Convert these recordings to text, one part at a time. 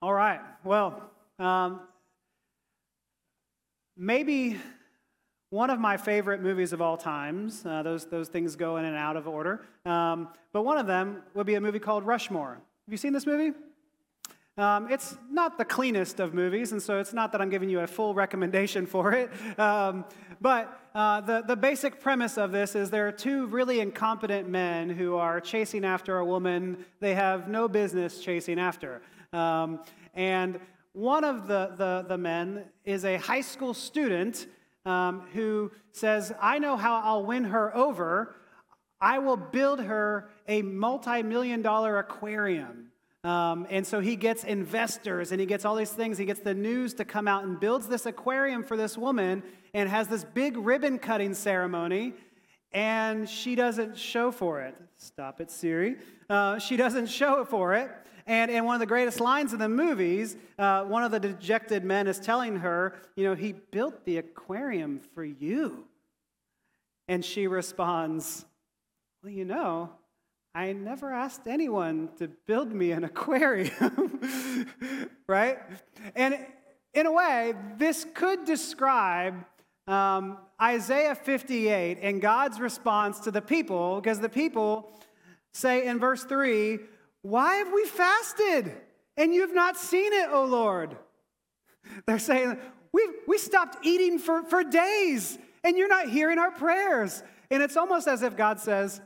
All right. Well, um, maybe one of my favorite movies of all times. Uh, those, those things go in and out of order. Um, but one of them would be a movie called Rushmore. Have you seen this movie? Um, it's not the cleanest of movies, and so it's not that I'm giving you a full recommendation for it. Um, but uh, the, the basic premise of this is there are two really incompetent men who are chasing after a woman they have no business chasing after. Um, and one of the, the, the, men is a high school student um, who says, I know how I'll win her over. I will build her a multi million dollar aquarium. Um, and so he gets investors and he gets all these things. He gets the news to come out and builds this aquarium for this woman and has this big ribbon cutting ceremony. And she doesn't show for it. Stop it, Siri. Uh, she doesn't show it for it. And in one of the greatest lines in the movies, uh, one of the dejected men is telling her, You know, he built the aquarium for you. And she responds, Well, you know, I never asked anyone to build me an aquarium, right? And in a way, this could describe um, Isaiah 58 and God's response to the people, because the people say in verse 3, Why have we fasted and you have not seen it, O Lord? They're saying, We, we stopped eating for, for days and you're not hearing our prayers. And it's almost as if God says,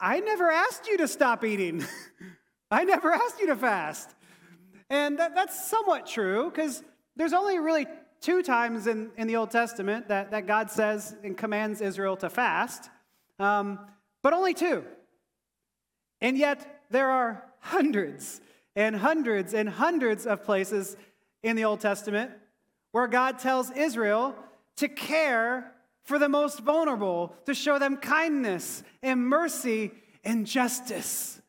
I never asked you to stop eating. I never asked you to fast. And that, that's somewhat true because there's only really two times in, in the Old Testament that, that God says and commands Israel to fast, um, but only two. And yet there are hundreds and hundreds and hundreds of places in the Old Testament where God tells Israel to care for the most vulnerable, to show them kindness and mercy and justice.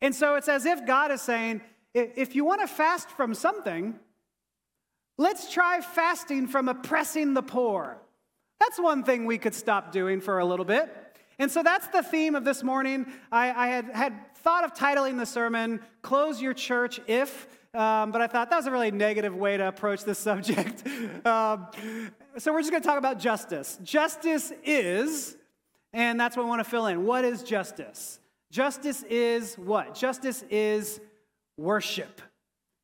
And so it's as if God is saying, if you want to fast from something, let's try fasting from oppressing the poor. That's one thing we could stop doing for a little bit. And so that's the theme of this morning. I, I had, had thought of titling the sermon, Close Your Church If um, but I thought that was a really negative way to approach this subject. um, so we're just going to talk about justice. Justice is, and that's what we want to fill in. What is justice? Justice is what? Justice is worship.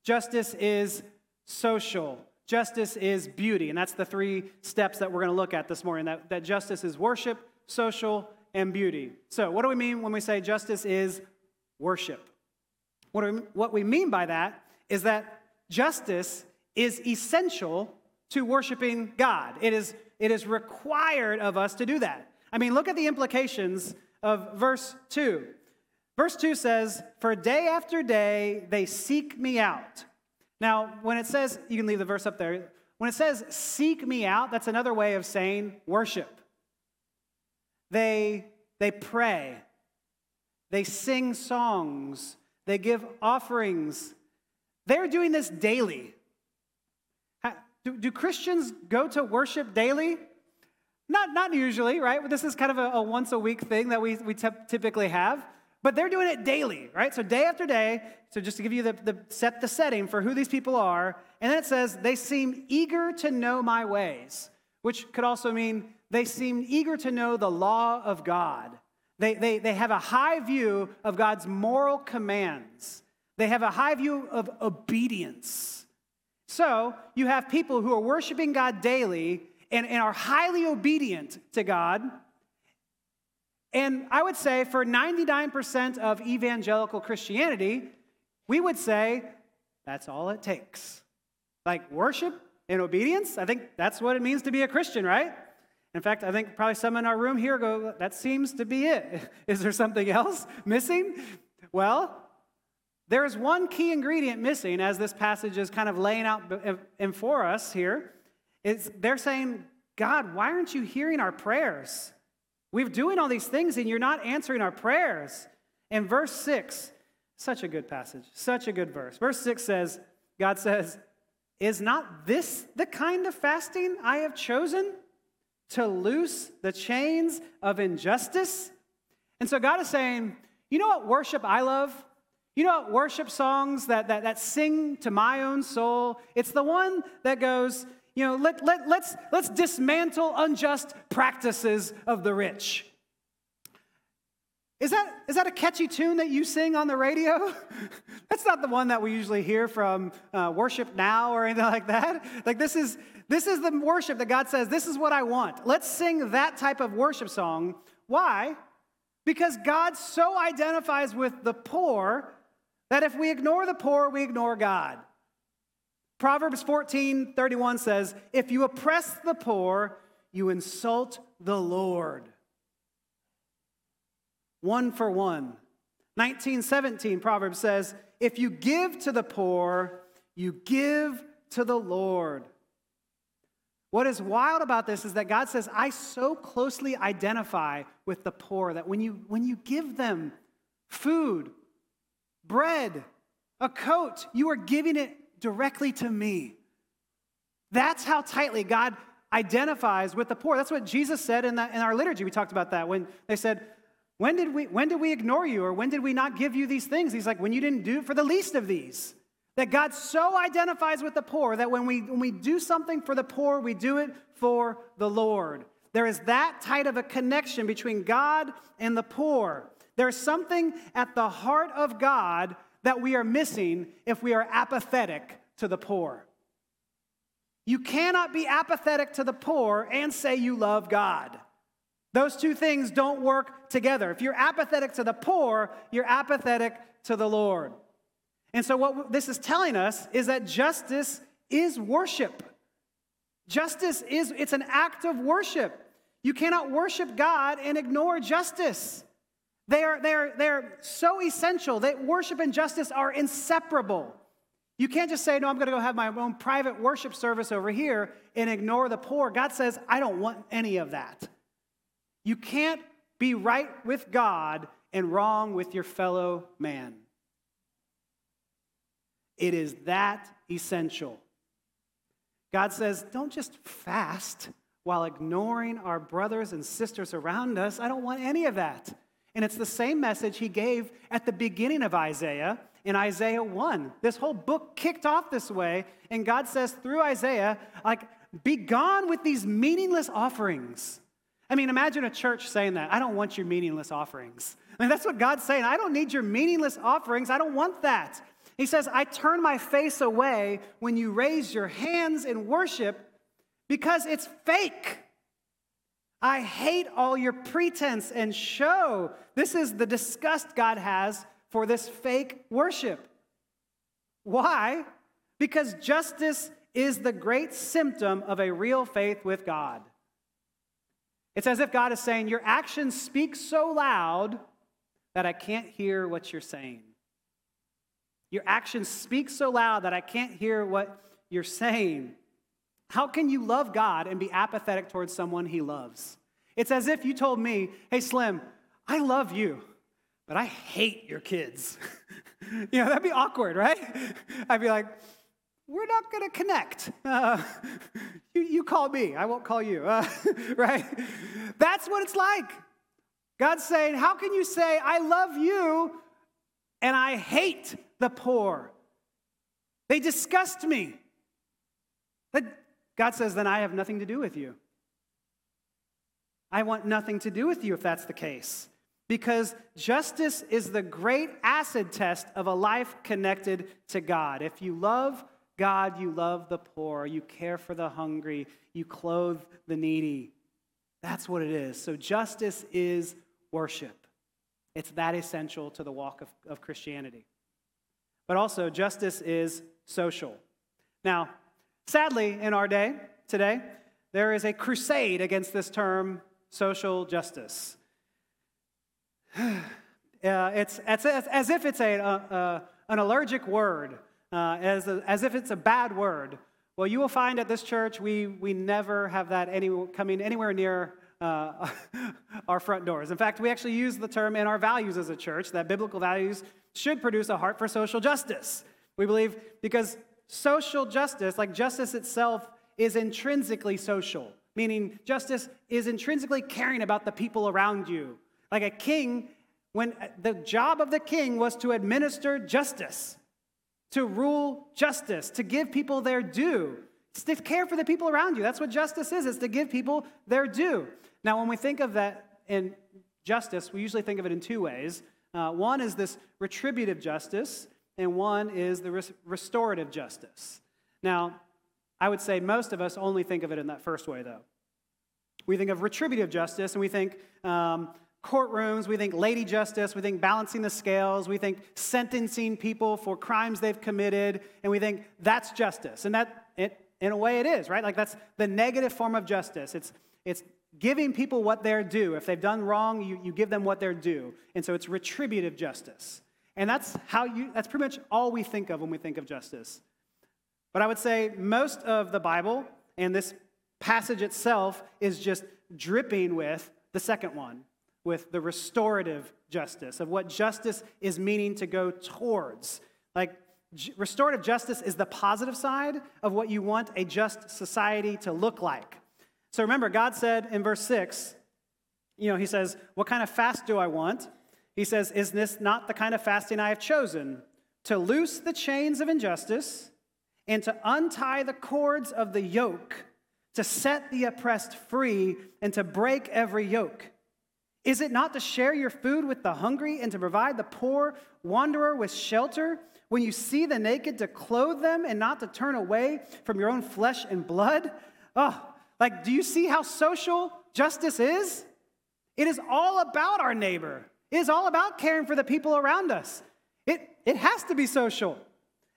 Justice is social. Justice is beauty. And that's the three steps that we're going to look at this morning that, that justice is worship, social, and beauty. So, what do we mean when we say justice is worship? What, we, what we mean by that is that justice is essential to worshiping God. It is, it is required of us to do that. I mean, look at the implications of verse 2. Verse 2 says, For day after day they seek me out. Now, when it says, you can leave the verse up there. When it says seek me out, that's another way of saying worship. They, they pray, they sing songs, they give offerings, they're doing this daily. Do, do Christians go to worship daily? Not, not usually, right? This is kind of a, a once a week thing that we, we typically have, but they're doing it daily, right? So day after day. So just to give you the, the set the setting for who these people are, and then it says they seem eager to know my ways, which could also mean they seem eager to know the law of God. They, they, they have a high view of God's moral commands. They have a high view of obedience. So you have people who are worshiping God daily and, and are highly obedient to God. And I would say for 99% of evangelical Christianity, we would say that's all it takes. Like worship and obedience, I think that's what it means to be a Christian, right? In fact, I think probably some in our room here go, that seems to be it. Is there something else missing? Well, there is one key ingredient missing as this passage is kind of laying out in for us here. Is they're saying, God, why aren't you hearing our prayers? We're doing all these things and you're not answering our prayers. In verse 6, such a good passage, such a good verse. Verse 6 says, God says, Is not this the kind of fasting I have chosen to loose the chains of injustice? And so God is saying, You know what worship I love? You know, what worship songs that, that, that sing to my own soul, it's the one that goes, you know, let, let, let's, let's dismantle unjust practices of the rich. Is that, is that a catchy tune that you sing on the radio? That's not the one that we usually hear from uh, Worship Now or anything like that. Like, this is, this is the worship that God says, this is what I want. Let's sing that type of worship song. Why? Because God so identifies with the poor that if we ignore the poor, we ignore God. Proverbs 14 31 says, If you oppress the poor, you insult the Lord. One for one. 1917 Proverbs says, If you give to the poor, you give to the Lord. What is wild about this is that God says, I so closely identify with the poor that when you, when you give them food, bread, a coat, you are giving it directly to me. That's how tightly God identifies with the poor. That's what Jesus said in, that, in our liturgy. We talked about that when they said, when did, we, when did we ignore you or when did we not give you these things? He's like, when you didn't do it for the least of these. That God so identifies with the poor that when we, when we do something for the poor, we do it for the Lord. There is that tight of a connection between God and the poor. There's something at the heart of God that we are missing if we are apathetic to the poor. You cannot be apathetic to the poor and say you love God. Those two things don't work together. If you're apathetic to the poor, you're apathetic to the Lord. And so, what this is telling us is that justice is worship. Justice is, it's an act of worship. You cannot worship God and ignore justice. They are, they are, they are so essential that worship and justice are inseparable. You can't just say, No, I'm going to go have my own private worship service over here and ignore the poor. God says, I don't want any of that. You can't be right with God and wrong with your fellow man. It is that essential. God says, Don't just fast while ignoring our brothers and sisters around us. I don't want any of that. And it's the same message he gave at the beginning of Isaiah in Isaiah 1. This whole book kicked off this way, and God says through Isaiah, like, be gone with these meaningless offerings. I mean, imagine a church saying that. I don't want your meaningless offerings. I mean, that's what God's saying. I don't need your meaningless offerings. I don't want that. He says, I turn my face away when you raise your hands in worship because it's fake. I hate all your pretense and show. This is the disgust God has for this fake worship. Why? Because justice is the great symptom of a real faith with God. It's as if God is saying, Your actions speak so loud that I can't hear what you're saying. Your actions speak so loud that I can't hear what you're saying. How can you love God and be apathetic towards someone he loves? It's as if you told me, hey, Slim, I love you, but I hate your kids. you know, that'd be awkward, right? I'd be like, we're not going to connect. Uh, you, you call me, I won't call you, uh, right? That's what it's like. God's saying, How can you say, I love you and I hate the poor? They disgust me. But God says, then I have nothing to do with you. I want nothing to do with you if that's the case. Because justice is the great acid test of a life connected to God. If you love God, you love the poor, you care for the hungry, you clothe the needy. That's what it is. So, justice is worship. It's that essential to the walk of, of Christianity. But also, justice is social. Now, Sadly, in our day, today, there is a crusade against this term social justice. uh, it's, it's, it's, as if it's a, uh, an allergic word, uh, as, a, as if it's a bad word. Well, you will find at this church, we, we never have that any, coming anywhere near uh, our front doors. In fact, we actually use the term in our values as a church that biblical values should produce a heart for social justice. We believe because social justice, like justice itself, is intrinsically social, meaning justice is intrinsically caring about the people around you. Like a king when the job of the king was to administer justice, to rule justice, to give people their due, to care for the people around you. That's what justice is, it's to give people their due. Now, when we think of that in justice, we usually think of it in two ways. Uh, one is this retributive justice, and one is the res- restorative justice. Now, I would say most of us only think of it in that first way, though. We think of retributive justice, and we think um, courtrooms, we think lady justice, we think balancing the scales, we think sentencing people for crimes they've committed, and we think that's justice. And that, it, in a way, it is, right? Like that's the negative form of justice. It's, it's giving people what they're due. If they've done wrong, you, you give them what they're due. And so it's retributive justice. And that's how you, that's pretty much all we think of when we think of justice. But I would say most of the Bible and this passage itself is just dripping with the second one, with the restorative justice, of what justice is meaning to go towards. Like, restorative justice is the positive side of what you want a just society to look like. So remember, God said in verse 6, you know, He says, What kind of fast do I want? He says, Is this not the kind of fasting I have chosen? To loose the chains of injustice and to untie the cords of the yoke, to set the oppressed free, and to break every yoke? Is it not to share your food with the hungry and to provide the poor wanderer with shelter? When you see the naked, to clothe them and not to turn away from your own flesh and blood? Oh, like, do you see how social justice is? It is all about our neighbor, it is all about caring for the people around us. It, it has to be social.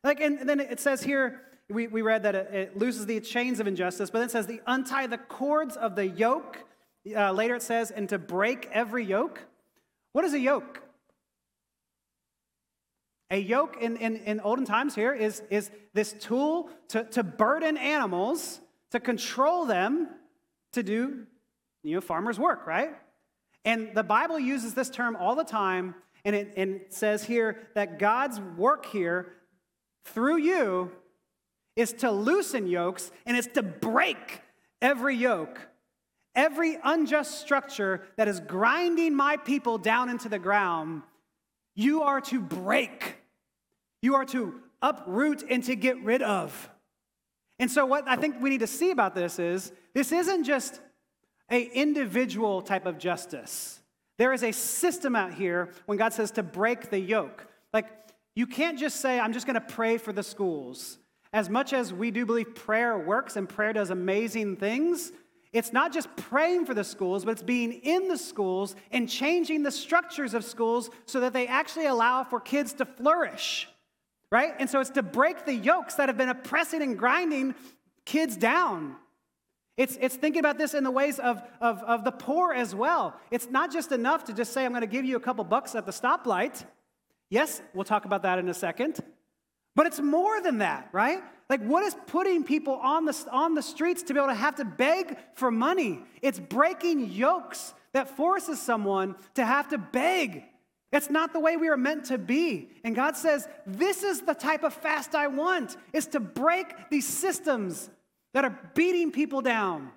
Like, and, then it says here, we, we read that it, it, the chains of injustice, but then it says, the untie the cords of the yoke. Uh, later it says, and to break every yoke. What is a yoke? A yoke in, in, in olden times here is, is this tool to, to burden animals, to control them, to do you know, farmers' work, right? And the Bible uses this term all the time, and it, and it says here that God's work here through you is to loosen yokes and it's to break every yoke, every unjust structure that is grinding my people down into the ground. You are to break, you are to uproot and to get rid of. And so, what I think we need to see about this is this isn't just a individual type of justice. There is a system out here when God says to break the yoke. Like, you can't just say, I'm just going to pray for the schools. As much as we do believe prayer works and prayer does amazing things, it's not just praying for the schools, but it's being in the schools and changing the structures of schools so that they actually allow for kids to flourish, right? And so it's to break the yokes that have been oppressing and grinding kids down. It's, it's thinking about this in the ways of, of, of the poor as well. It's not just enough to just say, I'm going to give you a couple bucks at the stoplight. Yes, we'll talk about that in a second. But it's more than that, right? Like, what is putting people on the, on the streets to be able to have to beg for money? It's breaking yokes that forces someone to have to beg. It's not the way we are meant to be. And God says, This is the type of fast I want, is to break these systems that are beating people down.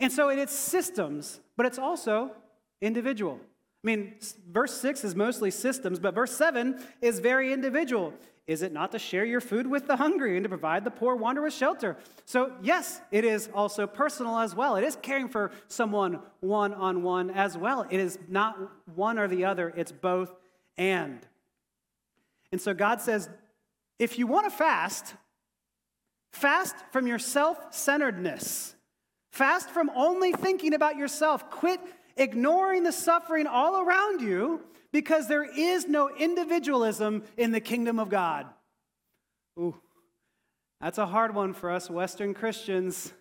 And so it's systems, but it's also individual. I mean, verse 6 is mostly systems, but verse 7 is very individual. Is it not to share your food with the hungry and to provide the poor wanderer with shelter? So, yes, it is also personal as well. It is caring for someone one on one as well. It is not one or the other, it's both and. And so, God says, if you want to fast, fast from your self centeredness. Fast from only thinking about yourself. Quit ignoring the suffering all around you because there is no individualism in the kingdom of God. Ooh, that's a hard one for us Western Christians.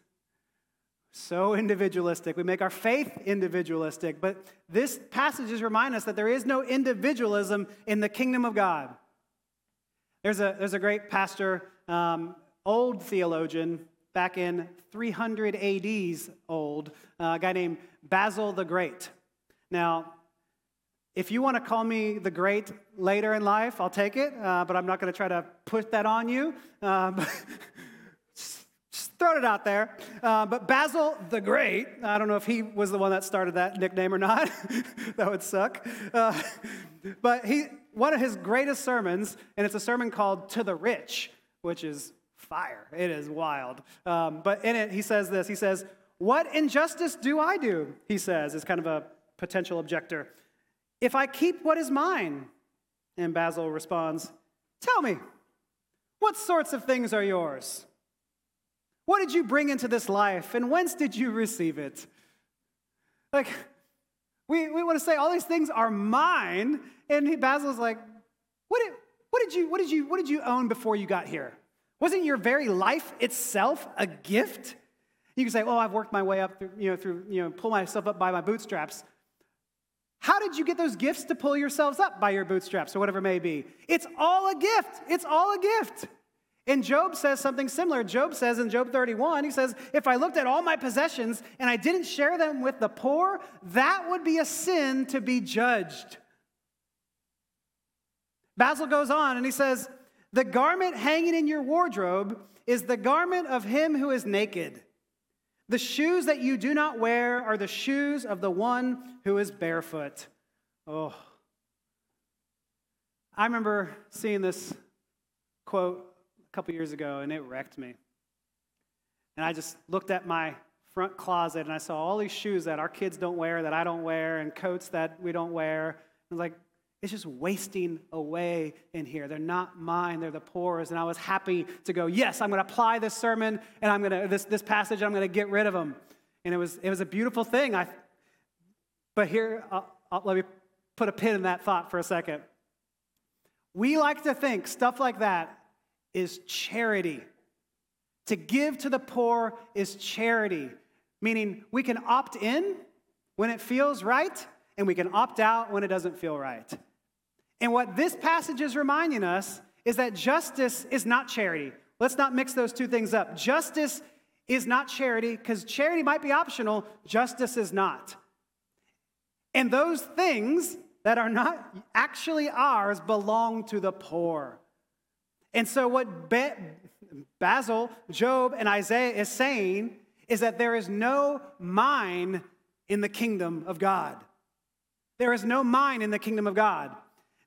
So individualistic. We make our faith individualistic, but this passages remind us that there is no individualism in the kingdom of God. There's a, there's a great pastor, um, old theologian, back in 300 AD's old, uh, a guy named Basil the Great. Now, if you want to call me the great later in life, I'll take it, uh, but I'm not going to try to put that on you. Uh, just throwing it out there. Uh, but Basil the Great, I don't know if he was the one that started that nickname or not. that would suck. Uh, but he, one of his greatest sermons, and it's a sermon called To the Rich, which is fire. It is wild. Um, but in it, he says this He says, What injustice do I do? He says, is kind of a potential objector. If I keep what is mine, and Basil responds, Tell me, what sorts of things are yours? What did you bring into this life, and whence did you receive it? Like, we, we want to say all these things are mine, and Basil's like, what did, what, did you, what, did you, what did you own before you got here? Wasn't your very life itself a gift? You can say, oh, I've worked my way up through, you know, through, you know, pull myself up by my bootstraps. How did you get those gifts to pull yourselves up by your bootstraps or whatever it may be? It's all a gift. It's all a gift. And Job says something similar. Job says in Job 31, he says, If I looked at all my possessions and I didn't share them with the poor, that would be a sin to be judged. Basil goes on and he says, The garment hanging in your wardrobe is the garment of him who is naked. The shoes that you do not wear are the shoes of the one who is barefoot. Oh. I remember seeing this quote a couple years ago and it wrecked me. And I just looked at my front closet and I saw all these shoes that our kids don't wear, that I don't wear, and coats that we don't wear. I was like, it's just wasting away in here. They're not mine, they're the poor's. And I was happy to go, yes, I'm to apply this sermon and I'm to, this, this passage, I'm to get rid of them. And it was, it was a beautiful thing. I, but here, I'll, I'll, let me put a pin in that thought for a second. We like to think stuff like that is charity. To give to the poor is charity, meaning we can opt in when it feels right and we can opt out when it doesn't feel right. And what this passage is reminding us is that justice is not charity. Let's not mix those two things up. Justice is not charity because charity might be optional, justice is not. And those things that are not actually ours belong to the poor. And so, what Be- Basil, Job, and Isaiah is saying is that there is no mine in the kingdom of God. There is no mine in the kingdom of God.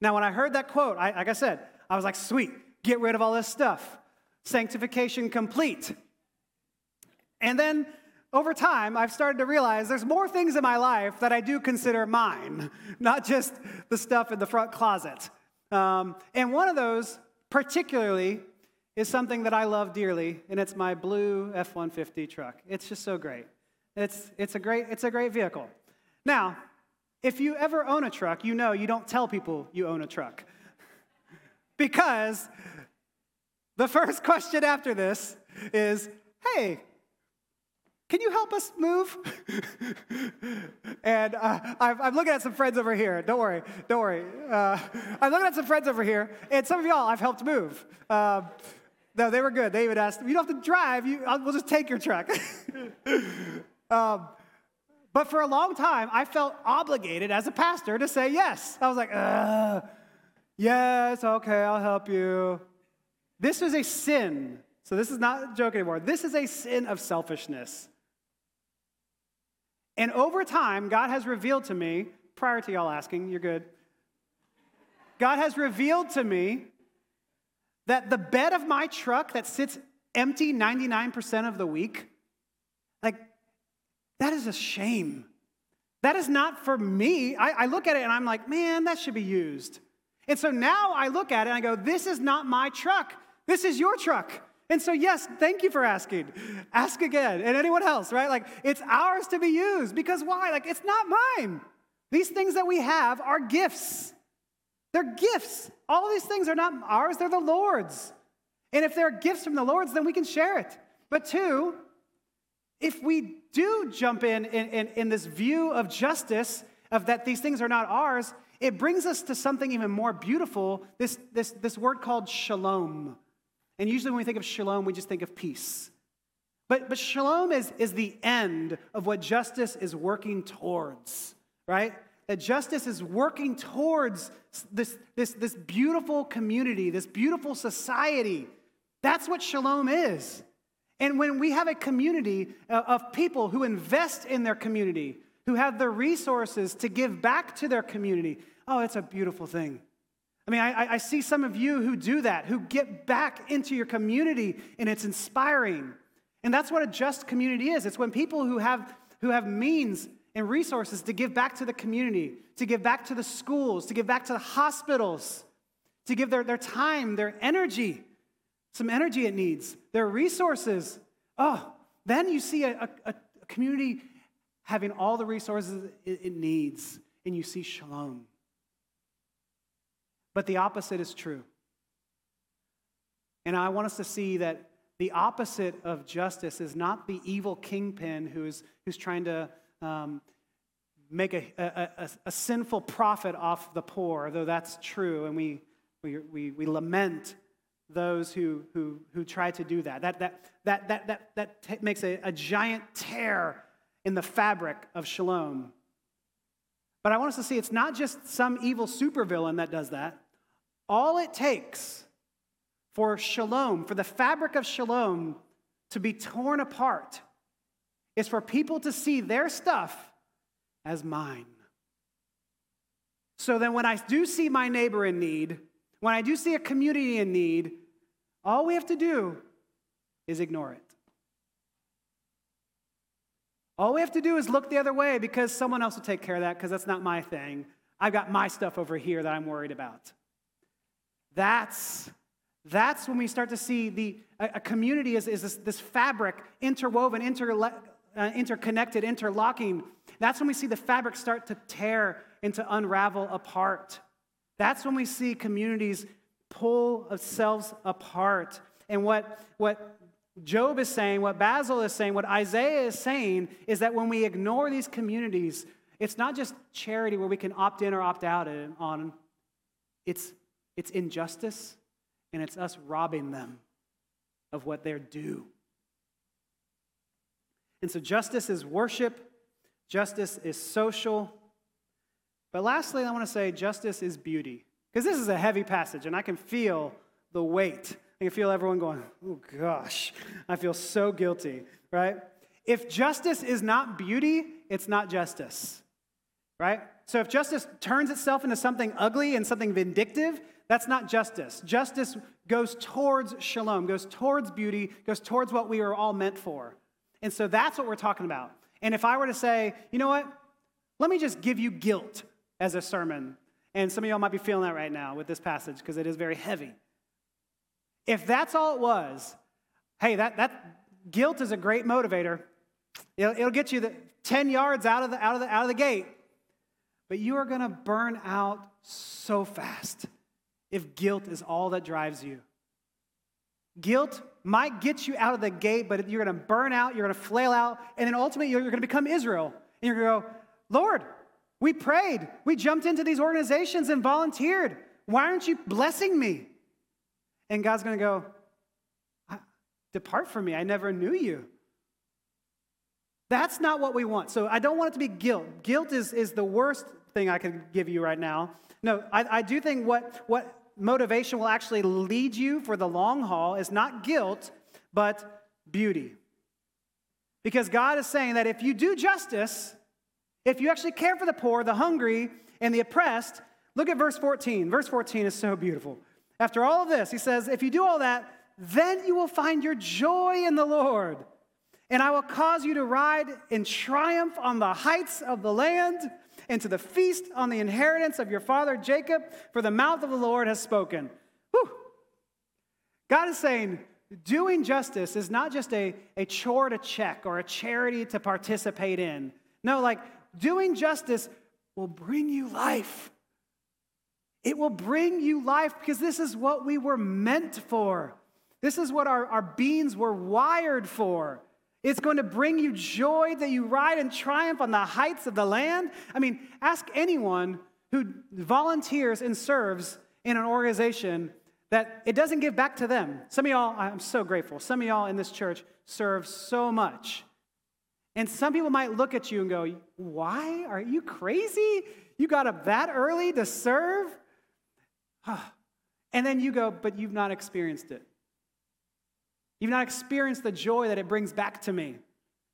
Now, when I heard that quote, I, like I said, I was like, sweet, get rid of all this stuff. Sanctification complete. And then over time, I've started to realize there's more things in my life that I do consider mine, not just the stuff in the front closet. Um, and one of those, particularly, is something that I love dearly, and it's my blue F 150 truck. It's just so great. It's, it's, a great, it's a great vehicle. Now, if you ever own a truck, you know you don't tell people you own a truck. because the first question after this is hey, can you help us move? and uh, I'm, looking at some friends over here. Don't worry, don't worry. Uh, I'm looking at some friends over here, and some of y'all I've helped move. Uh, no, they were good. They even asked, you don't have to drive, you, we'll just take your truck. um, but for a long time, I felt obligated as a pastor to say yes. I was like, uh, yes, okay, I'll help you. This is a sin. So this is not a joke anymore. This is a sin of selfishness. And over time, God has revealed to me, prior to y'all asking, you're good. God has revealed to me that the bed of my truck that sits empty 99% of the week, like that is a shame. That is not for me. I, I, look at it and I'm like, man, that should be used. And so now I look at it and I go, this is not my truck. This is your truck. And so, yes, thank you for asking. Ask again. And anyone else, right? Like, it's ours to be used. Because why? Like, it's not mine. These things that we have are gifts. They're gifts. All these things are not ours, they're the Lord's. And if they're gifts from the Lord's, then we can share it. But two, if we do jump in, in, in, in this view of justice, of that these things are not ours, it brings us to something even more beautiful this, this, this word called shalom. And usually when we think of shalom, we just think of peace. But, but shalom is, is the end of what justice is working towards, right? That justice is working towards this, this, this beautiful community, this beautiful society. That's what shalom is. And when we have a community uh, of people who invest in their community, who have the resources to give back to their community, oh, it's a beautiful thing. I mean, I, I, see some of you who do that, who get back into your community, and it's inspiring. And that's what a just community is. It's when people who have, who have means and resources to give back to the community, to give back to the schools, to give back to the hospitals, to give their, their time, their energy, some energy it needs, their resources. Oh, then you see a, a, a community having all the resources it, it needs, and you see shalom. But the opposite is true. And I want us to see that the opposite of justice is not the evil kingpin who's, who's trying to um, make a, a, a, a, sinful profit off the poor, though that's true, and we, we, we, we lament those who, who, who try to do that. That, that, that, that, that, that t- makes a, a giant tear in the fabric of shalom. But I want us to see it's not just some evil supervillain that does that. All it takes for shalom, for the fabric of shalom to be torn apart, is for people to see their stuff as mine. So then, when I do see my neighbor in need, when I do see a community in need, all we have to do is ignore it. All we have to do is look the other way because someone else will take care of that because that's not my thing. I've got my stuff over here that I'm worried about. That's, that's when we start to see the, a, community is, is this, this, fabric interwoven, inter, uh, interconnected, interlocking. That's when we see the fabric start to tear and to unravel apart. That's when we see communities pull themselves apart. And what, what Job is saying, what Basil is saying, what Isaiah is saying is that when we ignore these communities, it's not just charity where we can opt in or opt out on, it's it's injustice, and it's us robbing them of what they're due. And so justice is worship, justice is social. But lastly, I want to say justice is beauty. Because this is a heavy passage, and I can feel the weight. I can feel everyone going, oh gosh, I feel so guilty, right? If justice is not beauty, it's not justice, right? So if justice turns itself into something ugly and something vindictive, that's not justice. Justice goes towards shalom, goes towards beauty, goes towards what we are all meant for. And so that's what we're talking about. And if I were to say, you know what? Let me just give you guilt as a sermon. And some of y'all might be feeling that right now with this passage because it is very heavy. If that's all it was, hey, that, that guilt is a great motivator. It'll, it'll get you the 10 yards out of the, out of the, out of the gate. But you are going to burn out so fast if guilt is all that drives you. Guilt might get you out of the gate, but you're going to burn out, you're going to flail out, and then ultimately you're going to become Israel. And you're going to go, Lord, we prayed, we jumped into these organizations and volunteered. Why aren't you blessing me? And God's going to go, Depart from me, I never knew you. That's not what we want. So I don't want it to be guilt. Guilt is, is the worst thing I can give you right now. No, I, I do think what, what motivation will actually lead you for the long haul is not guilt, but beauty. Because God is saying that if you do justice, if you actually care for the poor, the hungry, and the oppressed, look at verse 14. Verse 14 is so beautiful. After all of this, he says, If you do all that, then you will find your joy in the Lord. And I will cause you to ride in triumph on the heights of the land and to the feast on the inheritance of your father Jacob, for the mouth of the Lord has spoken. Whew. God is saying, doing justice is not just a, a chore to check or a charity to participate in. No, like doing justice will bring you life. It will bring you life because this is what we were meant for. This is what our, our beings were wired for. It's going to bring you joy that you ride in triumph on the heights of the land. I mean, ask anyone who volunteers and serves in an organization that it doesn't give back to them. Some of y'all, I'm so grateful. Some of y'all in this church serve so much. And some people might look at you and go, Why? Are you crazy? You got up that early to serve? And then you go, But you've not experienced it. You've not experienced the joy that it brings back to me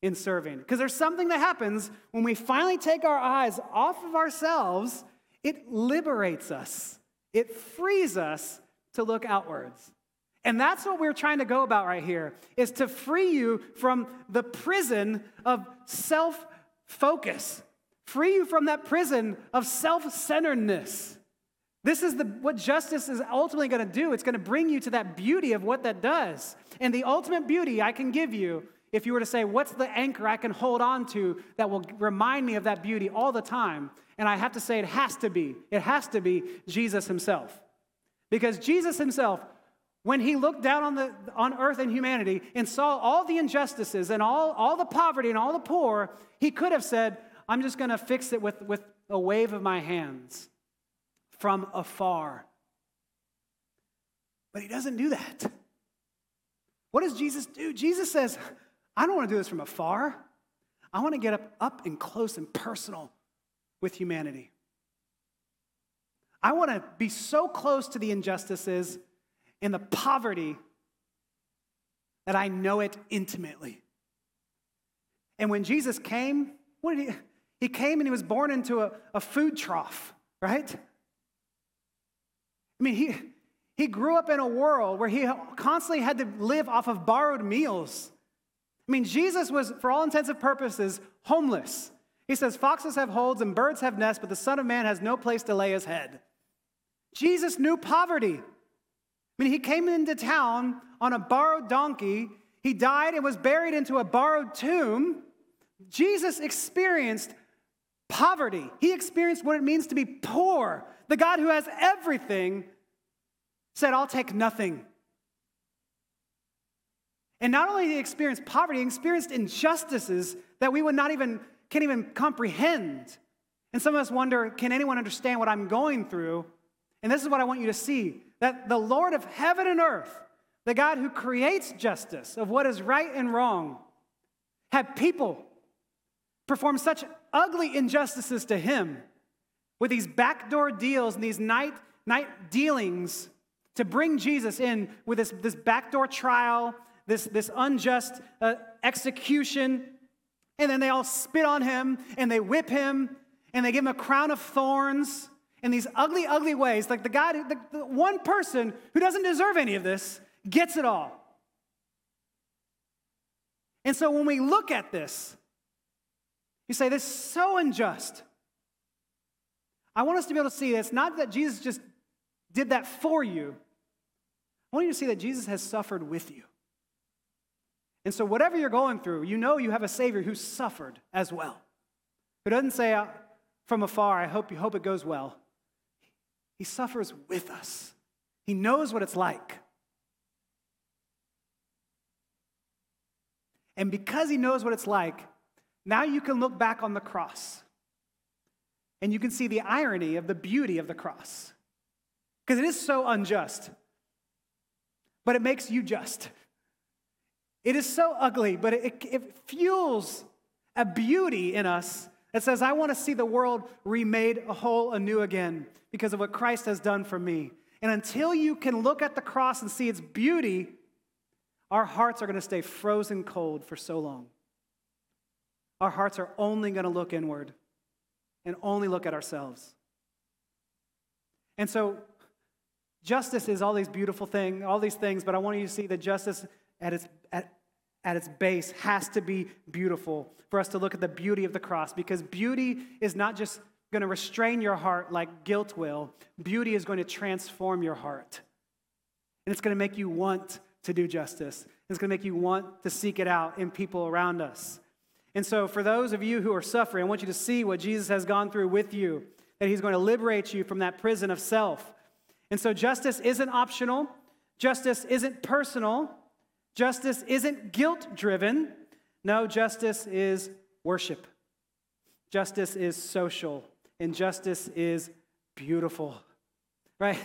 in serving. Because there's something that happens when we finally take our eyes off of ourselves, it liberates us, it frees us to look outwards. And that's what we're trying to go about right here is to free you from the prison of self focus, free you from that prison of self centeredness. This is the, what justice is ultimately going to do. It's going to bring you to that beauty of what that does. And the ultimate beauty I can give you, if you were to say, What's the anchor I can hold on to that will remind me of that beauty all the time? And I have to say, it has to be, it has to be Jesus himself. Because Jesus himself, when he looked down on, the, on earth and humanity and saw all the injustices and all, all the poverty and all the poor, he could have said, I'm just going to fix it with, with a wave of my hands from afar. But he doesn't do that. What does Jesus do? Jesus says, I don't want to do this from afar. I want to get up, up and close and personal with humanity. I want to be so close to the injustices and the poverty that I know it intimately. And when Jesus came, what did he? He came and he was born into a, a food trough, right? I mean, he, he grew up in a world where he constantly had to live off of borrowed meals. I mean, Jesus was, for all intents and purposes, homeless. He says, Foxes have holes and birds have nests, but the Son of Man has no place to lay his head. Jesus knew poverty. I mean, he came into town on a borrowed donkey. He died and was buried into a borrowed tomb. Jesus experienced poverty. He experienced what it means to be poor. The God who has everything said, I'll take nothing. And not only did he experience poverty, he experienced injustices that we would not even can't even comprehend. And some of us wonder, can anyone understand what I'm going through? And this is what I want you to see that the Lord of heaven and earth, the God who creates justice of what is right and wrong, had people perform such ugly injustices to him with these backdoor deals and these night, night dealings to bring Jesus in with this, this backdoor trial, this, this unjust uh, execution. And then they all spit on him and they whip him and they give him a crown of thorns in these ugly, ugly ways. Like the guy, the, the one person who doesn't deserve any of this gets it all. And so when we look at this, you say, This is so unjust. I want us to be able to see this not that Jesus just did that for you, I want you to see that Jesus has suffered with you. And so, whatever you're going through, you know you have a Savior who suffered as well. Who doesn't say uh, from afar, I hope you hope it goes well. He suffers with us. He knows what it's like. And because he knows what it's like, now you can look back on the cross and you can see the irony of the beauty of the cross. Because it is so unjust, but it makes you just. It is so ugly, but it, it fuels a beauty in us that says, I want to see the world remade whole anew again because of what Christ has done for me. And until you can look at the cross and see its beauty, our hearts are going to stay frozen cold for so long. Our hearts are only going to look inward and only look at ourselves. And so, justice is all these beautiful things, all these things, but I want you to see that justice at its, at, at its base has to be beautiful for us to look at the beauty of the cross because beauty is not just going to restrain your heart like guilt will, beauty is going to transform your heart. And it's going to make you want to do justice. It's going to make you want to seek it out in people around us. And so, for those of you who are suffering, I want you to see what Jesus has gone through with you, that he's going to liberate you from that prison of self. And so, justice isn't optional, justice isn't personal, Justice isn't guilt driven. No, justice is worship. Justice is social. And justice is beautiful. Right?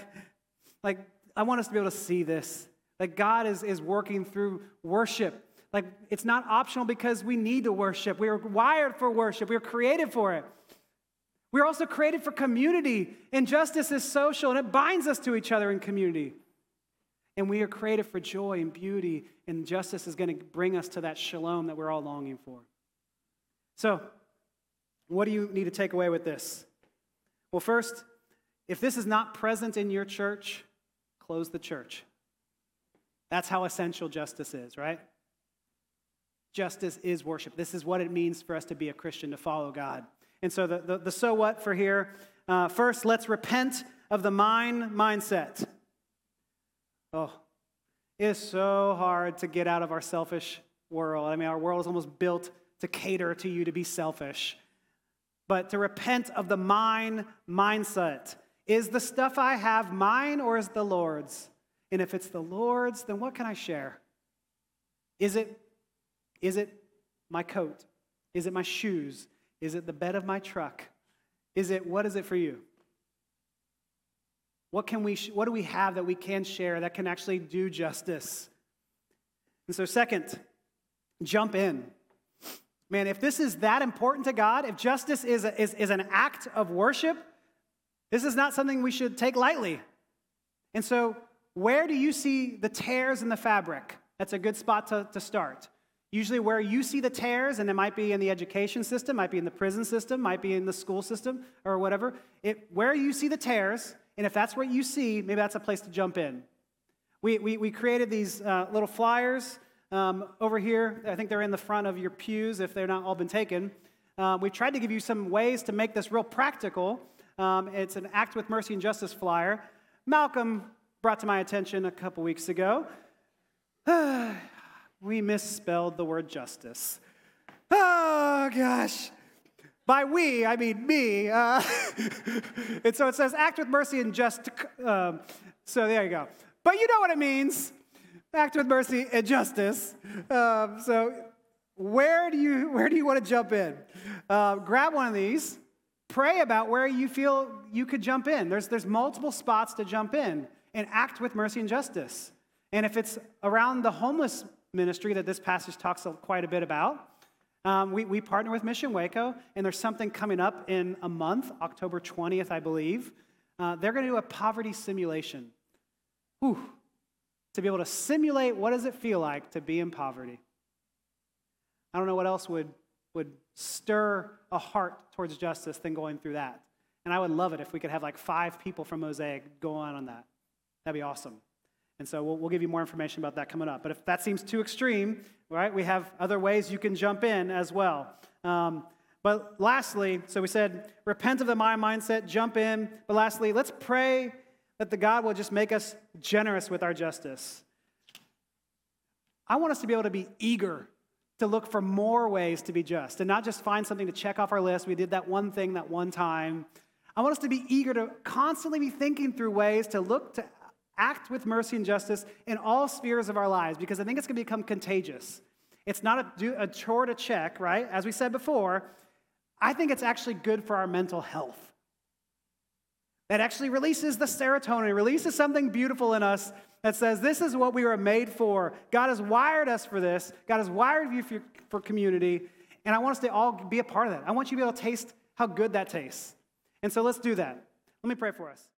Like, I want us to be able to see this. Like, God is, is working through worship. Like, it's not optional because we need to worship. We are wired for worship, we are created for it. We're also created for community, and justice is social, and it binds us to each other in community. And we are created for joy and beauty, and justice is going to bring us to that shalom that we're all longing for. So, what do you need to take away with this? Well, first, if this is not present in your church, close the church. That's how essential justice is, right? Justice is worship. This is what it means for us to be a Christian, to follow God. And so, the, the, the so what for here uh, first, let's repent of the mine mindset. Oh, it is so hard to get out of our selfish world. I mean, our world is almost built to cater to you to be selfish. But to repent of the mine mindset. Is the stuff I have mine or is the Lord's? And if it's the Lord's, then what can I share? Is it, is it my coat? Is it my shoes? Is it the bed of my truck? Is it, what is it for you? What, can we, what do we have that we can share that can actually do justice? And so, second, jump in. Man, if this is that important to God, if justice is, a, is, is an act of worship, this is not something we should take lightly. And so, where do you see the tears in the fabric? That's a good spot to, to start. Usually, where you see the tears, and it might be in the education system, might be in the prison system, might be in the school system, or whatever, it, where you see the tears, and if that's what you see, maybe that's a place to jump in. We, we, we created these uh, little flyers um, over here. I think they're in the front of your pews if they're not all been taken. Uh, we tried to give you some ways to make this real practical. Um, it's an Act with Mercy and Justice flyer. Malcolm brought to my attention a couple weeks ago. we misspelled the word justice. Oh, gosh. By we, I mean me. Uh, and so it says, act with mercy and just. Um, so there you go. But you know what it means act with mercy and justice. Um, so where do you where do you want to jump in? Uh, grab one of these. Pray about where you feel you could jump in. There's there's multiple spots to jump in and act with mercy and justice. And if it's around the homeless ministry that this passage talks quite a bit about. Um, we, we partner with Mission Waco, and there's something coming up in a month, October 20th, I believe. Uh, they're going to do a poverty simulation. Whew. To be able to simulate what does it feel like to be in poverty. I don't know what else would, would stir a heart towards justice than going through that. And I would love it if we could have like five people from Mosaic go on on that. That'd be awesome. And so we'll, we'll give you more information about that coming up. But if that seems too extreme, right, we have other ways you can jump in as well. Um, but lastly, so we said, repent of the my mindset, jump in. But lastly, let's pray that the God will just make us generous with our justice. I want us to be able to be eager to look for more ways to be just and not just find something to check off our list. We did that one thing that one time. I want us to be eager to constantly be thinking through ways to look to act with mercy and justice in all spheres of our lives because I think it's going to become contagious. It's not a, a chore to check, right? As we said before, I think it's actually good for our mental health. That actually releases the serotonin, releases something beautiful in us that says this is what we were made for. God has wired us for this. God has wired you for, for community. And I want us to all be a part of that. I want you to be able to taste how good that tastes. And so let's do that. Let me pray for us.